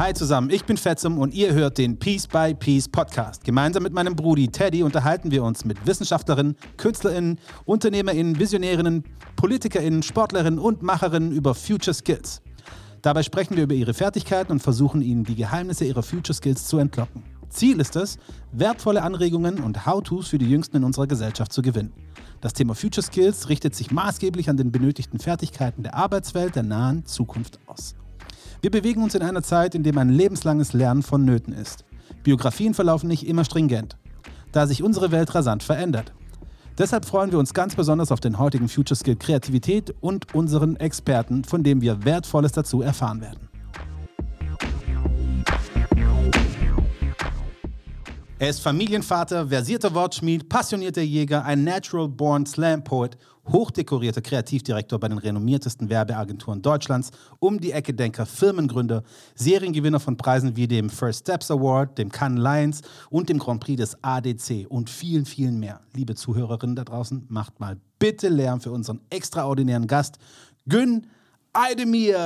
Hi zusammen, ich bin Fetzum und ihr hört den Peace by Peace Podcast. Gemeinsam mit meinem Brudi Teddy unterhalten wir uns mit Wissenschaftlerinnen, KünstlerInnen, UnternehmerInnen, VisionärInnen, PolitikerInnen, SportlerInnen und MacherInnen über Future Skills. Dabei sprechen wir über ihre Fertigkeiten und versuchen ihnen die Geheimnisse ihrer Future Skills zu entlocken. Ziel ist es, wertvolle Anregungen und How-Tos für die Jüngsten in unserer Gesellschaft zu gewinnen. Das Thema Future Skills richtet sich maßgeblich an den benötigten Fertigkeiten der Arbeitswelt der nahen Zukunft aus. Wir bewegen uns in einer Zeit, in der ein lebenslanges Lernen vonnöten ist. Biografien verlaufen nicht immer stringent, da sich unsere Welt rasant verändert. Deshalb freuen wir uns ganz besonders auf den heutigen Future Skill Kreativität und unseren Experten, von dem wir Wertvolles dazu erfahren werden. Er ist Familienvater, versierter Wortschmied, passionierter Jäger, ein Natural-born Slam-Poet, hochdekorierter Kreativdirektor bei den renommiertesten Werbeagenturen Deutschlands, um die Ecke Denker, Firmengründer, Seriengewinner von Preisen wie dem First Steps Award, dem Cannes Lions und dem Grand Prix des ADC und vielen, vielen mehr. Liebe Zuhörerinnen da draußen, macht mal bitte Lärm für unseren extraordinären Gast, Gün Eidemir.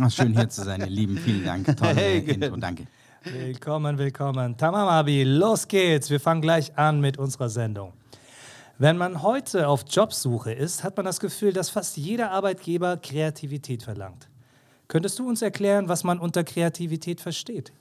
Ach, schön hier zu sein, ihr Lieben. Vielen Dank. Tolle hey, Intro, danke. Willkommen, willkommen. Tamamabi, los geht's. Wir fangen gleich an mit unserer Sendung. Wenn man heute auf Jobsuche ist, hat man das Gefühl, dass fast jeder Arbeitgeber Kreativität verlangt. Könntest du uns erklären, was man unter Kreativität versteht?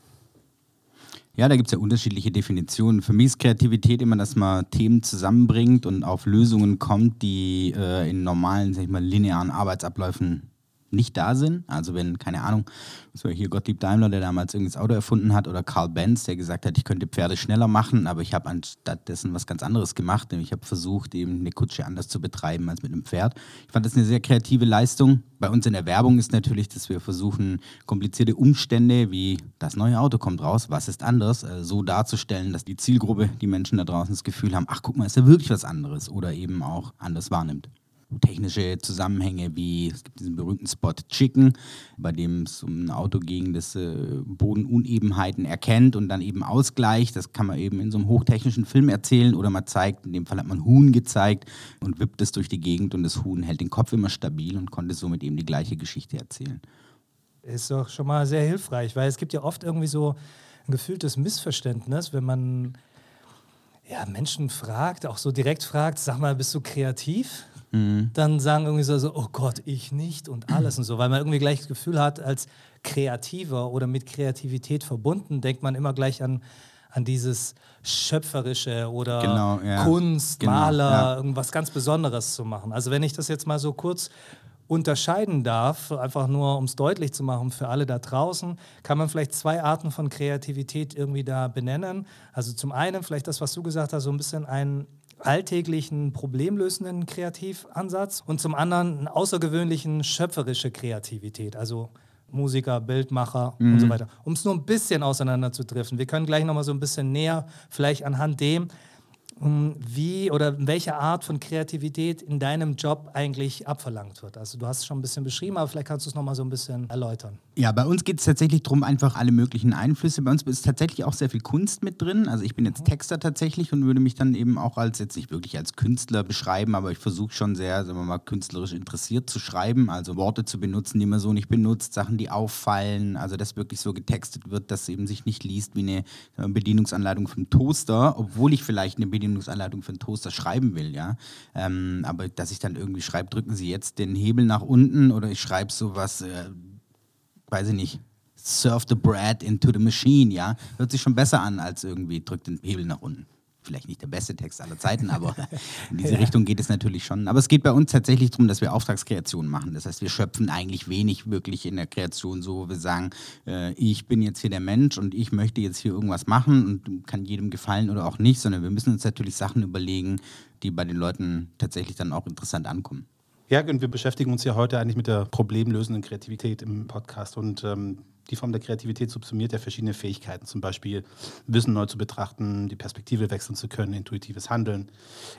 Ja, da gibt es ja unterschiedliche Definitionen. Für mich ist Kreativität immer, dass man Themen zusammenbringt und auf Lösungen kommt, die äh, in normalen, sag ich mal, linearen Arbeitsabläufen nicht da sind. Also wenn, keine Ahnung, so hier Gottlieb Daimler, der damals irgendein Auto erfunden hat, oder Karl Benz, der gesagt hat, ich könnte Pferde schneller machen, aber ich habe anstatt dessen was ganz anderes gemacht. Ich habe versucht, eben eine Kutsche anders zu betreiben als mit einem Pferd. Ich fand das eine sehr kreative Leistung. Bei uns in der Werbung ist natürlich, dass wir versuchen, komplizierte Umstände wie das neue Auto kommt raus, was ist anders, äh, so darzustellen, dass die Zielgruppe, die Menschen da draußen das Gefühl haben, ach guck mal, ist ja wirklich was anderes oder eben auch anders wahrnimmt technische Zusammenhänge wie es gibt diesen berühmten Spot Chicken, bei dem es um ein Auto ging, das äh, Bodenunebenheiten erkennt und dann eben ausgleicht. Das kann man eben in so einem hochtechnischen Film erzählen oder man zeigt, in dem Fall hat man Huhn gezeigt und wippt es durch die Gegend und das Huhn hält den Kopf immer stabil und konnte somit eben die gleiche Geschichte erzählen. Ist doch schon mal sehr hilfreich, weil es gibt ja oft irgendwie so ein gefühltes Missverständnis, wenn man ja, Menschen fragt, auch so direkt fragt, sag mal, bist du kreativ? Mhm. Dann sagen irgendwie so, oh Gott, ich nicht und alles und so, weil man irgendwie gleich das Gefühl hat, als Kreativer oder mit Kreativität verbunden, denkt man immer gleich an, an dieses Schöpferische oder genau, ja. Kunst, genau, Maler, ja. irgendwas ganz Besonderes zu machen. Also wenn ich das jetzt mal so kurz unterscheiden darf, einfach nur um es deutlich zu machen für alle da draußen, kann man vielleicht zwei Arten von Kreativität irgendwie da benennen. Also zum einen vielleicht das, was du gesagt hast, so ein bisschen ein alltäglichen, problemlösenden Kreativansatz und zum anderen einen außergewöhnlichen schöpferische Kreativität, also Musiker, Bildmacher mhm. und so weiter, um es nur ein bisschen auseinander zu treffen. Wir können gleich nochmal so ein bisschen näher, vielleicht anhand dem, wie oder welche Art von Kreativität in deinem Job eigentlich abverlangt wird. Also du hast es schon ein bisschen beschrieben, aber vielleicht kannst du es nochmal so ein bisschen erläutern. Ja, bei uns geht es tatsächlich darum, einfach alle möglichen Einflüsse. Bei uns ist tatsächlich auch sehr viel Kunst mit drin. Also ich bin jetzt mhm. Texter tatsächlich und würde mich dann eben auch als jetzt nicht wirklich als Künstler beschreiben, aber ich versuche schon sehr, sagen wir mal, künstlerisch interessiert zu schreiben, also Worte zu benutzen, die man so nicht benutzt, Sachen, die auffallen, also dass wirklich so getextet wird, dass eben sich nicht liest wie eine Bedienungsanleitung vom Toaster, obwohl ich vielleicht eine Bedienungsanleitung Bedienungsanleitung für einen Toaster schreiben will, ja. Ähm, aber dass ich dann irgendwie schreibe, drücken Sie jetzt den Hebel nach unten oder ich schreibe sowas, äh, weiß ich nicht, surf the bread into the machine, ja. Hört sich schon besser an als irgendwie drückt den Hebel nach unten vielleicht nicht der beste Text aller Zeiten, aber in diese ja. Richtung geht es natürlich schon. Aber es geht bei uns tatsächlich darum, dass wir Auftragskreationen machen. Das heißt, wir schöpfen eigentlich wenig wirklich in der Kreation so, wo wir sagen, äh, ich bin jetzt hier der Mensch und ich möchte jetzt hier irgendwas machen und kann jedem gefallen oder auch nicht, sondern wir müssen uns natürlich Sachen überlegen, die bei den Leuten tatsächlich dann auch interessant ankommen. Ja, und wir beschäftigen uns ja heute eigentlich mit der problemlösenden Kreativität im Podcast und ähm die Form der Kreativität subsumiert ja verschiedene Fähigkeiten, zum Beispiel Wissen neu zu betrachten, die Perspektive wechseln zu können, intuitives Handeln,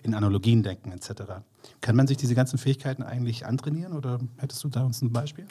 in Analogien denken etc. Kann man sich diese ganzen Fähigkeiten eigentlich antrainieren oder hättest du da uns ein Beispiel?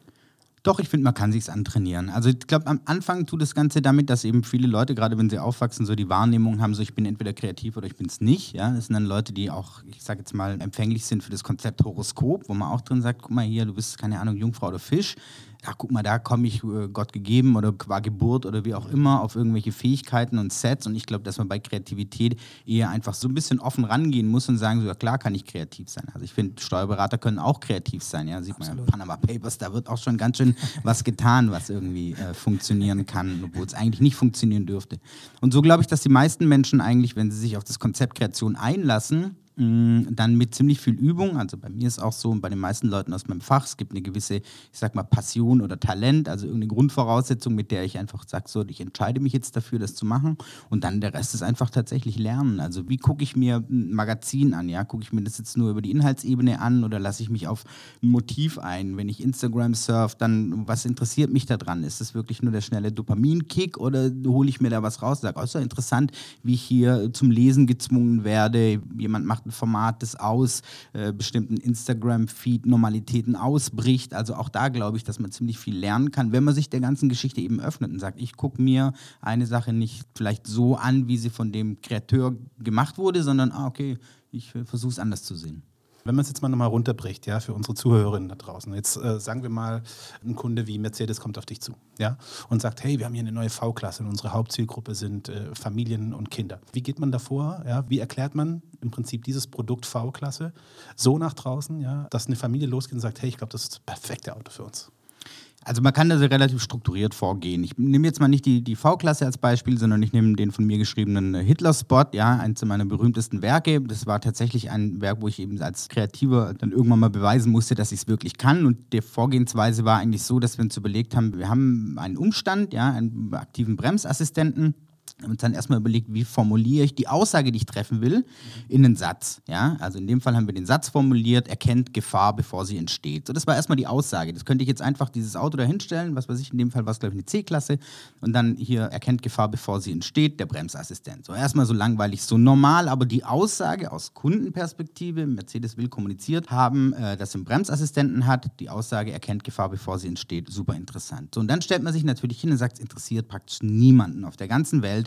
Doch, ich finde, man kann sich's antrainieren. Also ich glaube, am Anfang tut das Ganze damit, dass eben viele Leute, gerade wenn sie aufwachsen, so die Wahrnehmung haben, so ich bin entweder kreativ oder ich bin es nicht. Ja? Das sind dann Leute, die auch, ich sage jetzt mal, empfänglich sind für das Konzept Horoskop, wo man auch drin sagt, guck mal hier, du bist, keine Ahnung, Jungfrau oder Fisch ach guck mal, da komme ich äh, Gott gegeben oder qua Geburt oder wie auch immer auf irgendwelche Fähigkeiten und Sets. Und ich glaube, dass man bei Kreativität eher einfach so ein bisschen offen rangehen muss und sagen, so, ja klar kann ich kreativ sein. Also ich finde, Steuerberater können auch kreativ sein. Ja, sieht Absolut. man ja Panama Papers, da wird auch schon ganz schön was getan, was irgendwie äh, funktionieren kann, obwohl es eigentlich nicht funktionieren dürfte. Und so glaube ich, dass die meisten Menschen eigentlich, wenn sie sich auf das Konzept Kreation einlassen, dann mit ziemlich viel Übung, also bei mir ist auch so und bei den meisten Leuten aus meinem Fach, es gibt eine gewisse, ich sag mal, Passion oder Talent, also irgendeine Grundvoraussetzung, mit der ich einfach sage, so, ich entscheide mich jetzt dafür, das zu machen und dann der Rest ist einfach tatsächlich Lernen. Also wie gucke ich mir ein Magazin an, ja, gucke ich mir das jetzt nur über die Inhaltsebene an oder lasse ich mich auf ein Motiv ein? Wenn ich Instagram surf, dann was interessiert mich daran? Ist es wirklich nur der schnelle Dopaminkick oder hole ich mir da was raus? Sage, oh, ist ja interessant, wie ich hier zum Lesen gezwungen werde. Jemand macht bestimmten Format, das aus äh, bestimmten Instagram-Feed-Normalitäten ausbricht. Also auch da glaube ich, dass man ziemlich viel lernen kann, wenn man sich der ganzen Geschichte eben öffnet und sagt, ich gucke mir eine Sache nicht vielleicht so an, wie sie von dem Kreateur gemacht wurde, sondern, ah, okay, ich versuche es anders zu sehen. Wenn man es jetzt mal nochmal runterbricht, ja, für unsere Zuhörerinnen da draußen. Jetzt äh, sagen wir mal, ein Kunde wie Mercedes kommt auf dich zu, ja, und sagt, hey, wir haben hier eine neue V-Klasse und unsere Hauptzielgruppe sind äh, Familien und Kinder. Wie geht man davor? Ja? Wie erklärt man im Prinzip dieses Produkt V-Klasse so nach draußen, ja, dass eine Familie losgeht und sagt, hey, ich glaube, das ist das perfekte Auto für uns? Also man kann da relativ strukturiert vorgehen. Ich nehme jetzt mal nicht die, die V-Klasse als Beispiel, sondern ich nehme den von mir geschriebenen Hitler-Spot, ja, eins meiner berühmtesten Werke. Das war tatsächlich ein Werk, wo ich eben als Kreativer dann irgendwann mal beweisen musste, dass ich es wirklich kann. Und die Vorgehensweise war eigentlich so, dass wir uns überlegt haben, wir haben einen Umstand, ja, einen aktiven Bremsassistenten haben uns dann erstmal überlegt, wie formuliere ich die Aussage, die ich treffen will, in einen Satz. Ja? Also in dem Fall haben wir den Satz formuliert, erkennt Gefahr, bevor sie entsteht. So, das war erstmal die Aussage. Das könnte ich jetzt einfach dieses Auto dahinstellen, was weiß ich, in dem Fall war es, glaube ich, eine C-Klasse. Und dann hier erkennt Gefahr, bevor sie entsteht, der Bremsassistent. So erstmal so langweilig, so normal, aber die Aussage aus Kundenperspektive, Mercedes will kommuniziert haben, äh, dass er einen Bremsassistenten hat, die Aussage erkennt Gefahr, bevor sie entsteht, super interessant. So, und dann stellt man sich natürlich hin und sagt, es interessiert praktisch niemanden auf der ganzen Welt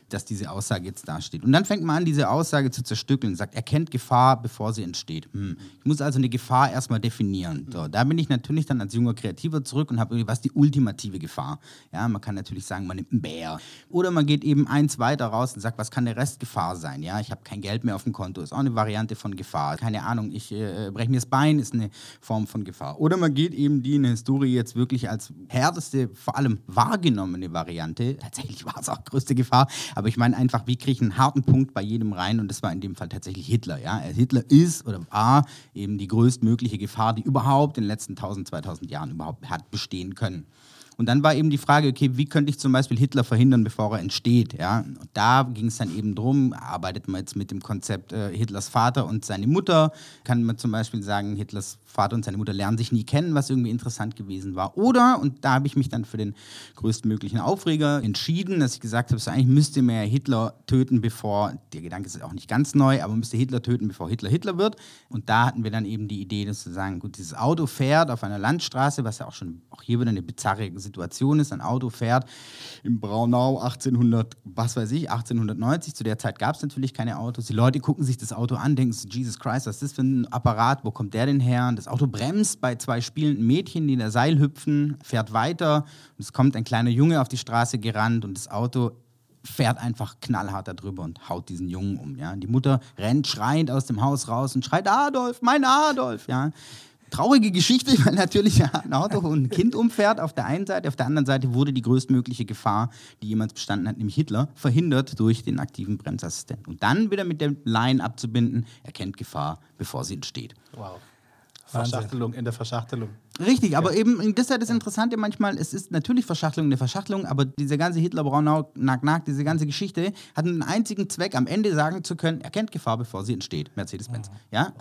dass diese Aussage jetzt dasteht. Und dann fängt man an, diese Aussage zu zerstückeln, sagt, erkennt Gefahr, bevor sie entsteht. Hm. Ich muss also eine Gefahr erstmal definieren. So, da bin ich natürlich dann als junger Kreativer zurück und habe was die ultimative Gefahr. Ja, man kann natürlich sagen, man nimmt einen Bär. Oder man geht eben eins weiter raus und sagt, was kann der Rest Gefahr sein? Ja, ich habe kein Geld mehr auf dem Konto, ist auch eine Variante von Gefahr. Keine Ahnung, ich äh, breche mir das Bein, ist eine Form von Gefahr. Oder man geht eben die in der Historie jetzt wirklich als härteste, vor allem wahrgenommene Variante. Tatsächlich war es auch größte Gefahr, aber ich meine einfach, wie kriege ich einen harten Punkt bei jedem rein? Und das war in dem Fall tatsächlich Hitler. Ja? Hitler ist oder war eben die größtmögliche Gefahr, die überhaupt in den letzten 1000, 2000 Jahren überhaupt hat bestehen können. Und dann war eben die Frage, okay, wie könnte ich zum Beispiel Hitler verhindern, bevor er entsteht? Ja? Und da ging es dann eben drum, arbeitet man jetzt mit dem Konzept äh, Hitlers Vater und seine Mutter, kann man zum Beispiel sagen, Hitlers Vater und seine Mutter lernen sich nie kennen, was irgendwie interessant gewesen war. Oder, und da habe ich mich dann für den größtmöglichen Aufreger entschieden, dass ich gesagt habe, so eigentlich müsste man ja Hitler töten, bevor, der Gedanke ist auch nicht ganz neu, aber müsste Hitler töten, bevor Hitler Hitler wird. Und da hatten wir dann eben die Idee, dass zu sagen, gut, dieses Auto fährt auf einer Landstraße, was ja auch schon, auch hier wieder eine bizarre Situation Situation ist. Ein Auto fährt in Braunau 1800, was weiß ich, 1890. Zu der Zeit gab es natürlich keine Autos. Die Leute gucken sich das Auto an, denken, Jesus Christ, was ist das für ein Apparat? Wo kommt der denn her? Und das Auto bremst bei zwei spielenden Mädchen, die in der Seil hüpfen, fährt weiter. Und es kommt ein kleiner Junge auf die Straße gerannt und das Auto fährt einfach knallhart darüber und haut diesen Jungen um. Ja? Die Mutter rennt schreiend aus dem Haus raus und schreit, Adolf, mein Adolf. Ja? Traurige Geschichte, weil natürlich ein Auto und ein Kind umfährt auf der einen Seite. Auf der anderen Seite wurde die größtmögliche Gefahr, die jemals bestanden hat, nämlich Hitler, verhindert durch den aktiven Bremsassistenten. Und dann wieder mit der Line abzubinden, erkennt Gefahr, bevor sie entsteht. Wow. Verschachtelung in der Verschachtelung. Richtig, aber ja. eben, das ist ja das Interessante manchmal, es ist natürlich Verschachtelung in der Verschachtelung, aber diese ganze Hitler-Braunau, Nack-Nack, diese ganze Geschichte hat einen einzigen Zweck, am Ende sagen zu können, erkennt Gefahr, bevor sie entsteht, Mercedes-Benz. Mhm. Ja?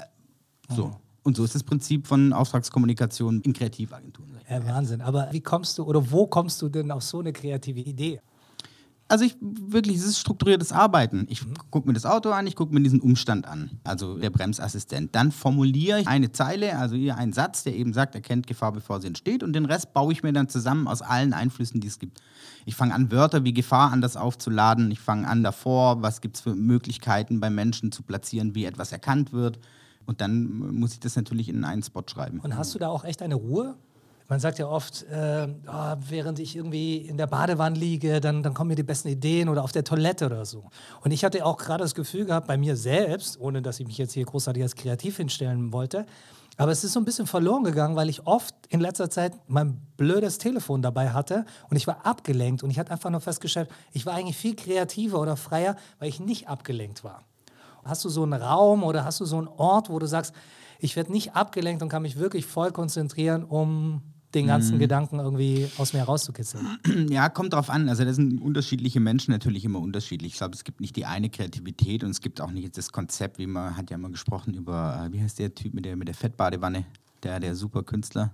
So. Mhm. Und so ist das Prinzip von Auftragskommunikation in Kreativagenturen. Ja, Wahnsinn. Aber wie kommst du oder wo kommst du denn auf so eine kreative Idee? also ich wirklich, es ist strukturiertes Arbeiten. Ich gucke mir das Auto an, ich gucke mir diesen Umstand an, also der Bremsassistent. Dann formuliere ich eine Zeile, also hier einen Satz, der eben sagt, erkennt Gefahr, bevor sie entsteht. Und den Rest baue ich mir dann zusammen aus allen Einflüssen, die es gibt. Ich fange an, Wörter wie Gefahr anders aufzuladen. Ich fange an davor, was gibt es für Möglichkeiten bei Menschen zu platzieren, wie etwas erkannt wird. Und dann muss ich das natürlich in einen Spot schreiben. Und hast du da auch echt eine Ruhe? Man sagt ja oft, äh, oh, während ich irgendwie in der Badewanne liege, dann, dann kommen mir die besten Ideen oder auf der Toilette oder so. Und ich hatte auch gerade das Gefühl gehabt, bei mir selbst, ohne dass ich mich jetzt hier großartig als kreativ hinstellen wollte, aber es ist so ein bisschen verloren gegangen, weil ich oft in letzter Zeit mein blödes Telefon dabei hatte und ich war abgelenkt und ich hatte einfach nur festgestellt, ich war eigentlich viel kreativer oder freier, weil ich nicht abgelenkt war. Hast du so einen Raum oder hast du so einen Ort, wo du sagst, ich werde nicht abgelenkt und kann mich wirklich voll konzentrieren, um den ganzen mhm. Gedanken irgendwie aus mir herauszukitzeln. Ja, kommt drauf an. Also das sind unterschiedliche Menschen natürlich immer unterschiedlich. Ich glaube, es gibt nicht die eine Kreativität und es gibt auch nicht das Konzept, wie man hat ja mal gesprochen über, äh, wie heißt der Typ mit der, mit der Fettbadewanne, der, der Superkünstler.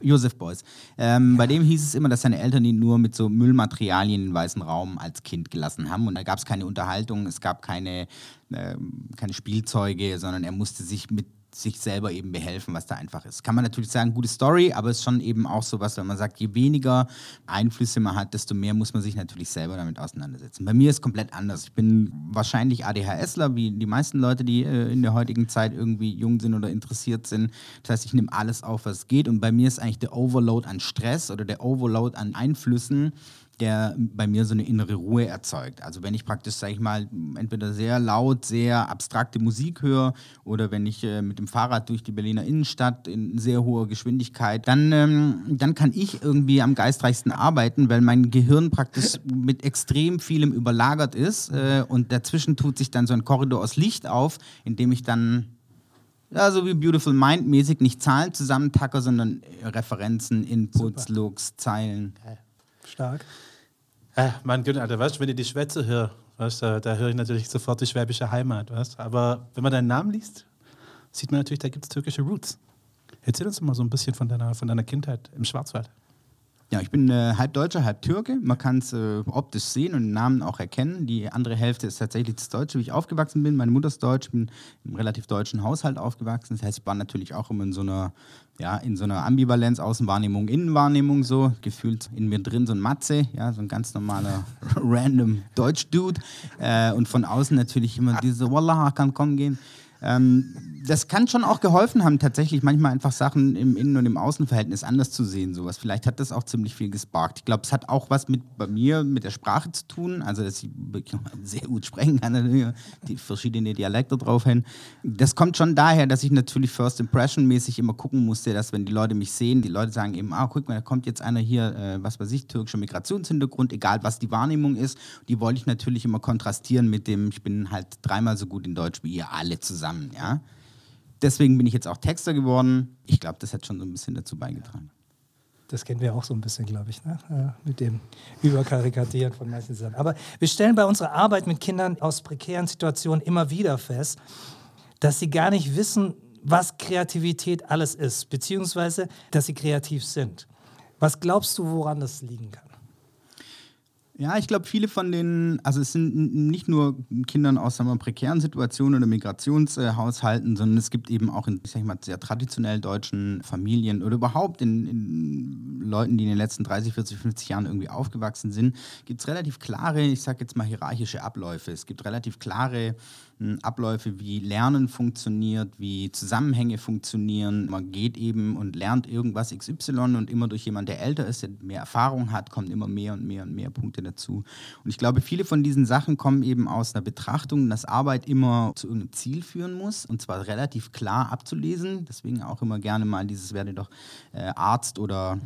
Josef Beuys. Ähm. Bei dem hieß es immer, dass seine Eltern ihn nur mit so Müllmaterialien in den weißen Raum als Kind gelassen haben. Und da gab es keine Unterhaltung, es gab keine, äh, keine Spielzeuge, sondern er musste sich mit sich selber eben behelfen, was da einfach ist. Kann man natürlich sagen, gute Story, aber es ist schon eben auch so was, wenn man sagt, je weniger Einflüsse man hat, desto mehr muss man sich natürlich selber damit auseinandersetzen. Bei mir ist es komplett anders. Ich bin wahrscheinlich ADHSler, wie die meisten Leute, die äh, in der heutigen Zeit irgendwie jung sind oder interessiert sind. Das heißt, ich nehme alles auf, was geht. Und bei mir ist eigentlich der Overload an Stress oder der Overload an Einflüssen der bei mir so eine innere Ruhe erzeugt. Also wenn ich praktisch, sage ich mal, entweder sehr laut, sehr abstrakte Musik höre oder wenn ich äh, mit dem Fahrrad durch die Berliner Innenstadt in sehr hoher Geschwindigkeit, dann, ähm, dann kann ich irgendwie am geistreichsten arbeiten, weil mein Gehirn praktisch mit extrem vielem überlagert ist äh, und dazwischen tut sich dann so ein Korridor aus Licht auf, in dem ich dann ja, so wie Beautiful Mind mäßig nicht Zahlen zusammentacker, sondern Referenzen, Inputs, Super. Looks, Zeilen. Stark. Äh, mein Gott, Alter, weißt du, wenn ich die Schwätze höre, weißt, da, da höre ich natürlich sofort die schwäbische Heimat. Weißt? Aber wenn man deinen Namen liest, sieht man natürlich, da gibt es türkische Roots. Erzähl uns mal so ein bisschen von deiner, von deiner Kindheit im Schwarzwald. Ja, ich bin äh, halb Deutscher, halb Türke. Man kann es äh, optisch sehen und den Namen auch erkennen. Die andere Hälfte ist tatsächlich das Deutsche, wie ich aufgewachsen bin. Meine Mutter ist deutsch, bin im relativ deutschen Haushalt aufgewachsen. Das heißt, ich war natürlich auch immer in so einer, ja, in so einer Ambivalenz, Außenwahrnehmung, Innenwahrnehmung so. Gefühlt in mir drin so ein Matze, ja, so ein ganz normaler, random Deutsch-Dude. Äh, und von außen natürlich immer diese, Wallah, kann kommen gehen. Ähm, das kann schon auch geholfen haben, tatsächlich manchmal einfach Sachen im Innen- und im Außenverhältnis anders zu sehen. Sowas. Vielleicht hat das auch ziemlich viel gesparkt. Ich glaube, es hat auch was mit bei mir mit der Sprache zu tun, also dass ich sehr gut sprechen kann, die verschiedene Dialekte drauf haben. Das kommt schon daher, dass ich natürlich First Impression mäßig immer gucken musste, dass wenn die Leute mich sehen, die Leute sagen eben, ah, guck mal, da kommt jetzt einer hier, äh, was weiß ich, türkischer Migrationshintergrund, egal was die Wahrnehmung ist. Die wollte ich natürlich immer kontrastieren mit dem, ich bin halt dreimal so gut in Deutsch wie ihr alle zusammen zusammen. Ja? Deswegen bin ich jetzt auch Texter geworden. Ich glaube, das hat schon so ein bisschen dazu beigetragen. Das kennen wir auch so ein bisschen, glaube ich, ne? mit dem Überkarikatieren von manchen Sachen. Aber wir stellen bei unserer Arbeit mit Kindern aus prekären Situationen immer wieder fest, dass sie gar nicht wissen, was Kreativität alles ist, beziehungsweise, dass sie kreativ sind. Was glaubst du, woran das liegen kann? Ja, ich glaube, viele von den, also es sind nicht nur Kindern aus sagen wir, prekären Situationen oder Migrationshaushalten, sondern es gibt eben auch in, ich sag mal, sehr traditionell deutschen Familien oder überhaupt in, in Leuten, die in den letzten 30, 40, 50 Jahren irgendwie aufgewachsen sind, gibt es relativ klare, ich sage jetzt mal, hierarchische Abläufe. Es gibt relativ klare Abläufe, wie Lernen funktioniert, wie Zusammenhänge funktionieren. Man geht eben und lernt irgendwas XY und immer durch jemanden, der älter ist, der mehr Erfahrung hat, kommen immer mehr und mehr und mehr Punkte dazu. Und ich glaube, viele von diesen Sachen kommen eben aus einer Betrachtung, dass Arbeit immer zu irgendeinem Ziel führen muss und zwar relativ klar abzulesen. Deswegen auch immer gerne mal dieses werde doch äh, Arzt oder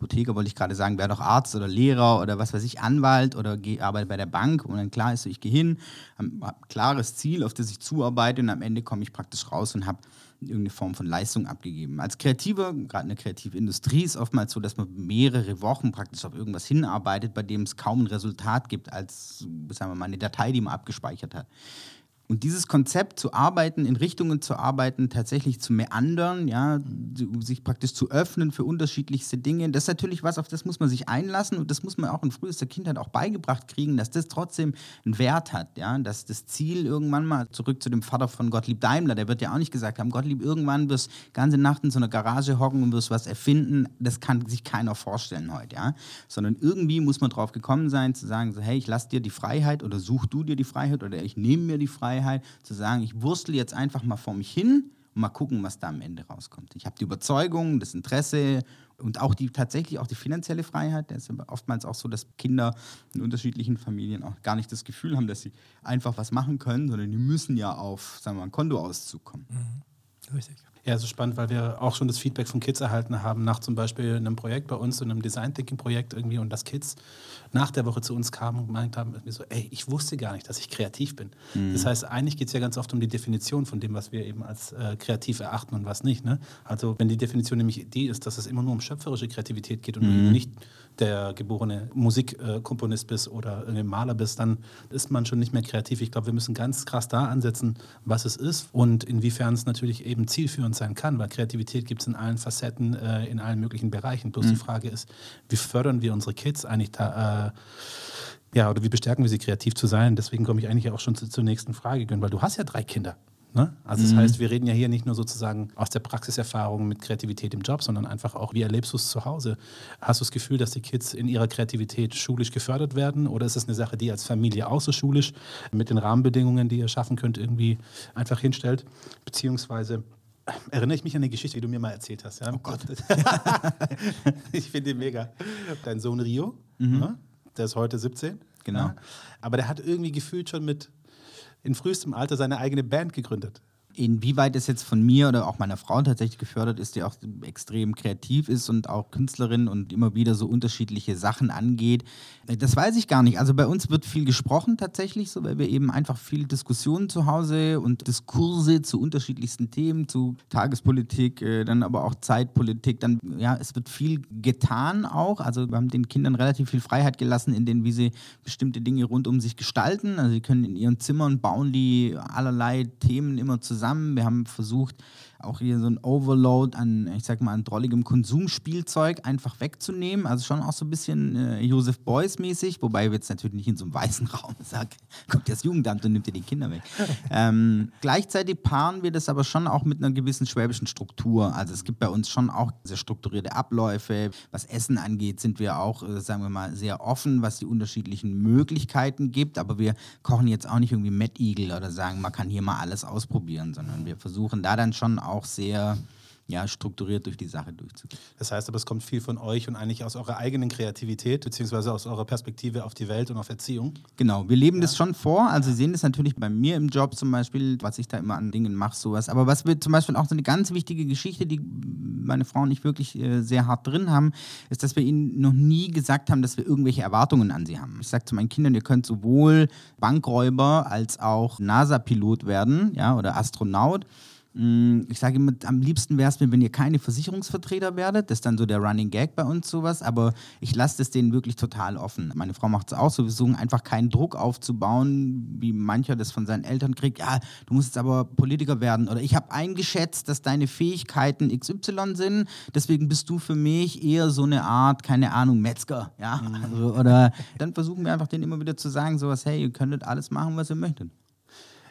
Apotheker wollte ich gerade sagen, wäre doch Arzt oder Lehrer oder was weiß ich, Anwalt oder arbeite bei der Bank und dann klar ist so, ich gehe hin, habe ein klares Ziel, auf das ich zuarbeite und am Ende komme ich praktisch raus und habe irgendeine Form von Leistung abgegeben. Als Kreativer, gerade in der Kreativindustrie, ist oftmals so, dass man mehrere Wochen praktisch auf irgendwas hinarbeitet, bei dem es kaum ein Resultat gibt, als sagen wir mal, eine Datei, die man abgespeichert hat. Und dieses Konzept zu arbeiten, in Richtungen zu arbeiten, tatsächlich zu meandern, ja, sich praktisch zu öffnen für unterschiedlichste Dinge, das ist natürlich was, auf das muss man sich einlassen und das muss man auch in frühester Kindheit auch beigebracht kriegen, dass das trotzdem einen Wert hat, ja, dass das Ziel irgendwann mal, zurück zu dem Vater von Gottlieb Daimler, der wird ja auch nicht gesagt haben, Gottlieb, irgendwann wirst du ganze Nacht in so einer Garage hocken und wirst was erfinden, das kann sich keiner vorstellen heute, ja, sondern irgendwie muss man drauf gekommen sein, zu sagen, so, hey, ich lass dir die Freiheit oder such du dir die Freiheit oder ich nehme mir die Freiheit, Freiheit, zu sagen, ich wurstle jetzt einfach mal vor mich hin und mal gucken, was da am Ende rauskommt. Ich habe die Überzeugung, das Interesse und auch die tatsächlich auch die finanzielle Freiheit. Das ist oftmals auch so, dass Kinder in unterschiedlichen Familien auch gar nicht das Gefühl haben, dass sie einfach was machen können, sondern die müssen ja auf, sagen wir mal, ein Kontoauszug kommen. Mhm. Richtig. Ja, so spannend, weil wir auch schon das Feedback von Kids erhalten haben, nach zum Beispiel einem Projekt bei uns, einem Design Thinking Projekt irgendwie, und dass Kids nach der Woche zu uns kamen und gemeint haben, so, ey, ich wusste gar nicht, dass ich kreativ bin. Mhm. Das heißt, eigentlich geht es ja ganz oft um die Definition von dem, was wir eben als äh, kreativ erachten und was nicht. Ne? Also wenn die Definition nämlich die ist, dass es immer nur um schöpferische Kreativität geht und mhm. nicht der geborene Musikkomponist bist oder irgendwie Maler bist, dann ist man schon nicht mehr kreativ. Ich glaube, wir müssen ganz krass da ansetzen, was es ist und inwiefern es natürlich eben zielführend sein kann, weil Kreativität gibt es in allen Facetten, äh, in allen möglichen Bereichen. Bloß mhm. die Frage ist, wie fördern wir unsere Kids eigentlich da? Äh, ja, oder wie bestärken wir sie, kreativ zu sein? Deswegen komme ich eigentlich auch schon zu, zur nächsten Frage, Gün, weil du hast ja drei Kinder. Ne? Also das mhm. heißt, wir reden ja hier nicht nur sozusagen aus der Praxiserfahrung mit Kreativität im Job, sondern einfach auch, wie erlebst du es zu Hause? Hast du das Gefühl, dass die Kids in ihrer Kreativität schulisch gefördert werden oder ist es eine Sache, die als Familie außerschulisch mit den Rahmenbedingungen, die ihr schaffen könnt, irgendwie einfach hinstellt? Beziehungsweise erinnere ich mich an eine Geschichte, die du mir mal erzählt hast. Ja? Oh Gott. ich finde die mega. Dein Sohn Rio, mhm. ne? der ist heute 17. Genau. Ja? Aber der hat irgendwie gefühlt schon mit in frühestem Alter seine eigene Band gegründet inwieweit es jetzt von mir oder auch meiner Frau tatsächlich gefördert ist, die auch extrem kreativ ist und auch Künstlerin und immer wieder so unterschiedliche Sachen angeht, äh, das weiß ich gar nicht. Also bei uns wird viel gesprochen tatsächlich, so weil wir eben einfach viele Diskussionen zu Hause und Diskurse zu unterschiedlichsten Themen, zu Tagespolitik, äh, dann aber auch Zeitpolitik, dann ja, es wird viel getan auch. Also wir haben den Kindern relativ viel Freiheit gelassen, in denen wie sie bestimmte Dinge rund um sich gestalten. Also sie können in ihren Zimmern bauen die allerlei Themen immer zusammen zusammen. Wir haben versucht, auch hier so ein Overload an, ich sag mal, an drolligem Konsumspielzeug einfach wegzunehmen. Also schon auch so ein bisschen äh, Josef Beuys mäßig, wobei wir jetzt natürlich nicht in so einem weißen Raum sagen, kommt das Jugendamt und nimmt dir die Kinder weg. ähm, gleichzeitig paaren wir das aber schon auch mit einer gewissen schwäbischen Struktur. Also es gibt bei uns schon auch sehr strukturierte Abläufe. Was Essen angeht, sind wir auch, äh, sagen wir mal, sehr offen, was die unterschiedlichen Möglichkeiten gibt. Aber wir kochen jetzt auch nicht irgendwie Mad Eagle oder sagen, man kann hier mal alles ausprobieren sondern wir versuchen da dann schon auch sehr ja, strukturiert durch die Sache durchzugehen. Das heißt aber, es kommt viel von euch und eigentlich aus eurer eigenen Kreativität, beziehungsweise aus eurer Perspektive auf die Welt und auf Erziehung. Genau, wir leben ja. das schon vor. Also, Sie sehen das natürlich bei mir im Job zum Beispiel, was ich da immer an Dingen mache, sowas. Aber was wir zum Beispiel auch so eine ganz wichtige Geschichte, die meine Frau und ich wirklich äh, sehr hart drin haben, ist, dass wir ihnen noch nie gesagt haben, dass wir irgendwelche Erwartungen an sie haben. Ich sage zu meinen Kindern, ihr könnt sowohl Bankräuber als auch NASA-Pilot werden ja, oder Astronaut. Mm, ich sage immer, am liebsten wäre es mir, wenn ihr keine Versicherungsvertreter werdet. Das ist dann so der Running Gag bei uns sowas. Aber ich lasse das denen wirklich total offen. Meine Frau macht es auch so. Wir versuchen einfach keinen Druck aufzubauen, wie mancher das von seinen Eltern kriegt. Ja, du musst jetzt aber Politiker werden. Oder ich habe eingeschätzt, dass deine Fähigkeiten XY sind. Deswegen bist du für mich eher so eine Art, keine Ahnung, Metzger. Ja? Mhm. Also, oder dann versuchen wir einfach denen immer wieder zu sagen, sowas, hey, ihr könntet alles machen, was ihr möchtet.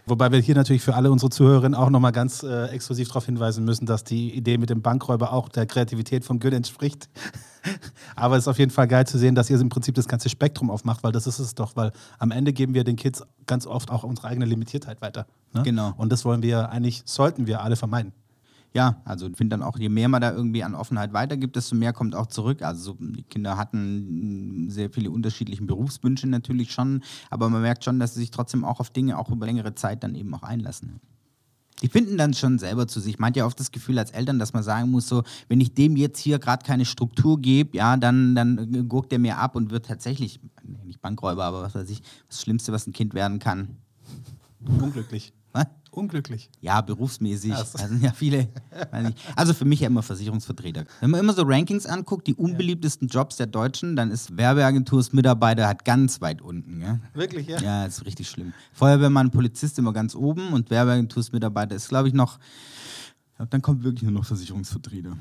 Wobei wir hier natürlich für alle unsere Zuhörerinnen auch nochmal ganz äh, exklusiv darauf hinweisen müssen, dass die Idee mit dem Bankräuber auch der Kreativität von Gün entspricht. Aber es ist auf jeden Fall geil zu sehen, dass ihr im Prinzip das ganze Spektrum aufmacht, weil das ist es doch, weil am Ende geben wir den Kids ganz oft auch unsere eigene Limitiertheit weiter. Ne? Genau. Und das wollen wir eigentlich, sollten wir alle vermeiden ja, also ich finde dann auch, je mehr man da irgendwie an Offenheit weitergibt, desto mehr kommt auch zurück. Also so, die Kinder hatten sehr viele unterschiedliche Berufswünsche natürlich schon, aber man merkt schon, dass sie sich trotzdem auch auf Dinge auch über längere Zeit dann eben auch einlassen. Die finden dann schon selber zu sich. Man hat ja oft das Gefühl als Eltern, dass man sagen muss, so, wenn ich dem jetzt hier gerade keine Struktur gebe, ja, dann, dann guckt er mir ab und wird tatsächlich, nicht Bankräuber, aber was weiß ich, das Schlimmste, was ein Kind werden kann. Unglücklich. Was? Unglücklich? Ja, berufsmäßig. Ach so. Also ja viele. Also für mich ja immer Versicherungsvertreter. Wenn man immer so Rankings anguckt, die unbeliebtesten Jobs der Deutschen, dann ist Werbeagentursmitarbeiter halt ganz weit unten. Ja, Wirklich, ja? ja ist richtig schlimm. Feuerwehrmann, Polizist immer ganz oben und Werbeagentursmitarbeiter ist, glaube ich, noch. ich Dann kommt wirklich nur noch Versicherungsvertreter.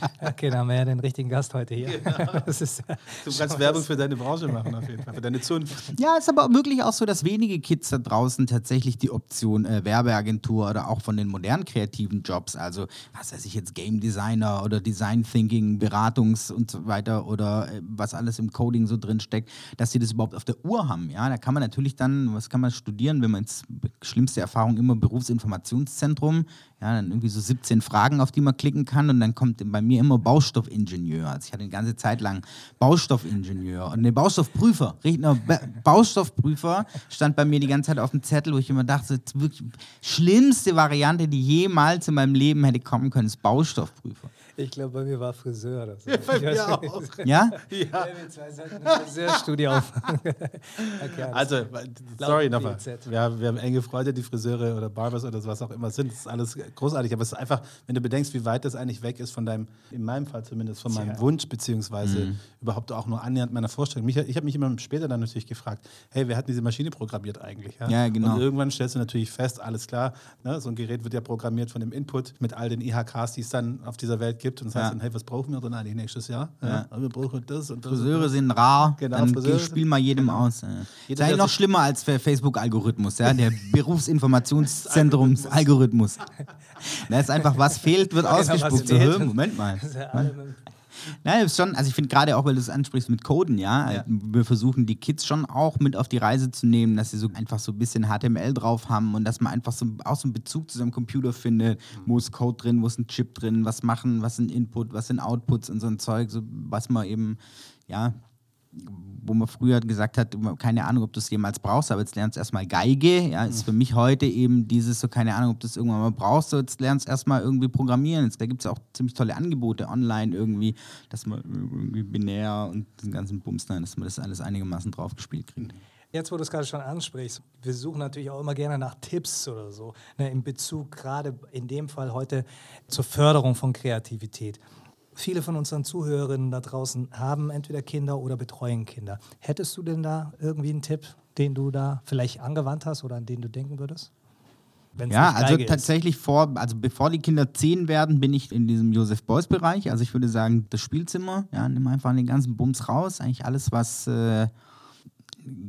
Okay, dann haben wir ja den richtigen Gast heute hier. Das ist, Du kannst Werbung für deine Branche machen, auf jeden Fall, für deine Zunft. Ja, ist aber wirklich auch so, dass wenige Kids da draußen tatsächlich die Option äh, Werbeagentur oder auch von den modernen kreativen Jobs, also was weiß ich jetzt, Game Designer oder Design Thinking, Beratungs und so weiter oder äh, was alles im Coding so drin steckt, dass sie das überhaupt auf der Uhr haben. Ja, da kann man natürlich dann, was kann man studieren, wenn man jetzt schlimmste Erfahrung immer Berufsinformationszentrum, ja, dann irgendwie so 17 Fragen, auf die man klicken kann und dann kommt bei mir immer Baustoffingenieur. Also ich hatte eine ganze Zeit lang Baustoffingenieur und ne Baustoffprüfer, Redner, Ba- Baustoffprüfer stand bei mir die ganze Zeit auf dem Zettel, wo ich immer dachte, wirklich schlimmste Variante, die jemals in meinem Leben hätte kommen können, ist Baustoffprüfer. Ich glaube, bei mir war Friseur. Oder so. bei Ich mir weiß auch. Ja? Ja. Wir zwei sollten eine Friseurstudie auf. okay, Also, sorry nochmal. Wir haben, wir haben enge Freunde, die Friseure oder Barbers oder was auch immer sind. Das ist alles großartig. Aber es ist einfach, wenn du bedenkst, wie weit das eigentlich weg ist von deinem, in meinem Fall zumindest, von meinem Tja. Wunsch, beziehungsweise überhaupt auch nur annähernd meiner Vorstellung. Mich, ich habe mich immer später dann natürlich gefragt, hey, wer hat diese Maschine programmiert eigentlich? Ja, genau. Und irgendwann stellst du natürlich fest, alles klar, ne, so ein Gerät wird ja programmiert von dem Input mit all den IHKs, die es dann auf dieser Welt gibt. Und das heißt Ja. dann, hey, was brauchen wir denn eigentlich nächstes Jahr? Ja. Wir brauchen das und das. und Friseure das. sind rar, Genau, dann Friseure spiel mal jedem genau. aus. Ja. Jeder, ist der eigentlich noch schlimmer als der Facebook-Algorithmus, ja? der Berufsinformationszentrum-Algorithmus. Da ist einfach, was fehlt, wird was ausgespuckt. Fehlt. Moment mal. Das ist ja Nein, ist schon, also ich finde gerade auch, weil du es ansprichst mit Coden, ja, Ja. wir versuchen die Kids schon auch mit auf die Reise zu nehmen, dass sie so einfach so ein bisschen HTML drauf haben und dass man einfach so auch so einen Bezug zu seinem Computer findet, wo ist Code drin, wo ist ein Chip drin, was machen, was sind Input, was sind Outputs und so ein Zeug, so was man eben, ja, wo man früher gesagt hat, keine Ahnung, ob du es jemals brauchst, aber jetzt lernst du erstmal Geige. Ja, ist für mich heute eben dieses so, keine Ahnung, ob du es irgendwann mal brauchst, so jetzt lernst du erstmal irgendwie programmieren. Jetzt, da gibt es auch ziemlich tolle Angebote online irgendwie, dass man irgendwie binär und den ganzen Bums, nein, dass man das alles einigermaßen draufgespielt kriegt. Jetzt, wo du es gerade schon ansprichst, wir suchen natürlich auch immer gerne nach Tipps oder so, ne, in Bezug gerade in dem Fall heute zur Förderung von Kreativität. Viele von unseren Zuhörerinnen da draußen haben entweder Kinder oder betreuen Kinder. Hättest du denn da irgendwie einen Tipp, den du da vielleicht angewandt hast oder an den du denken würdest? Wenn's Ja, also Geige ist. tatsächlich vor, also bevor die Kinder zehn werden, bin ich in diesem Josef Beuys Bereich. Also ich würde sagen, das Spielzimmer, ja, nimm einfach den ganzen Bums raus. Eigentlich alles, was, äh,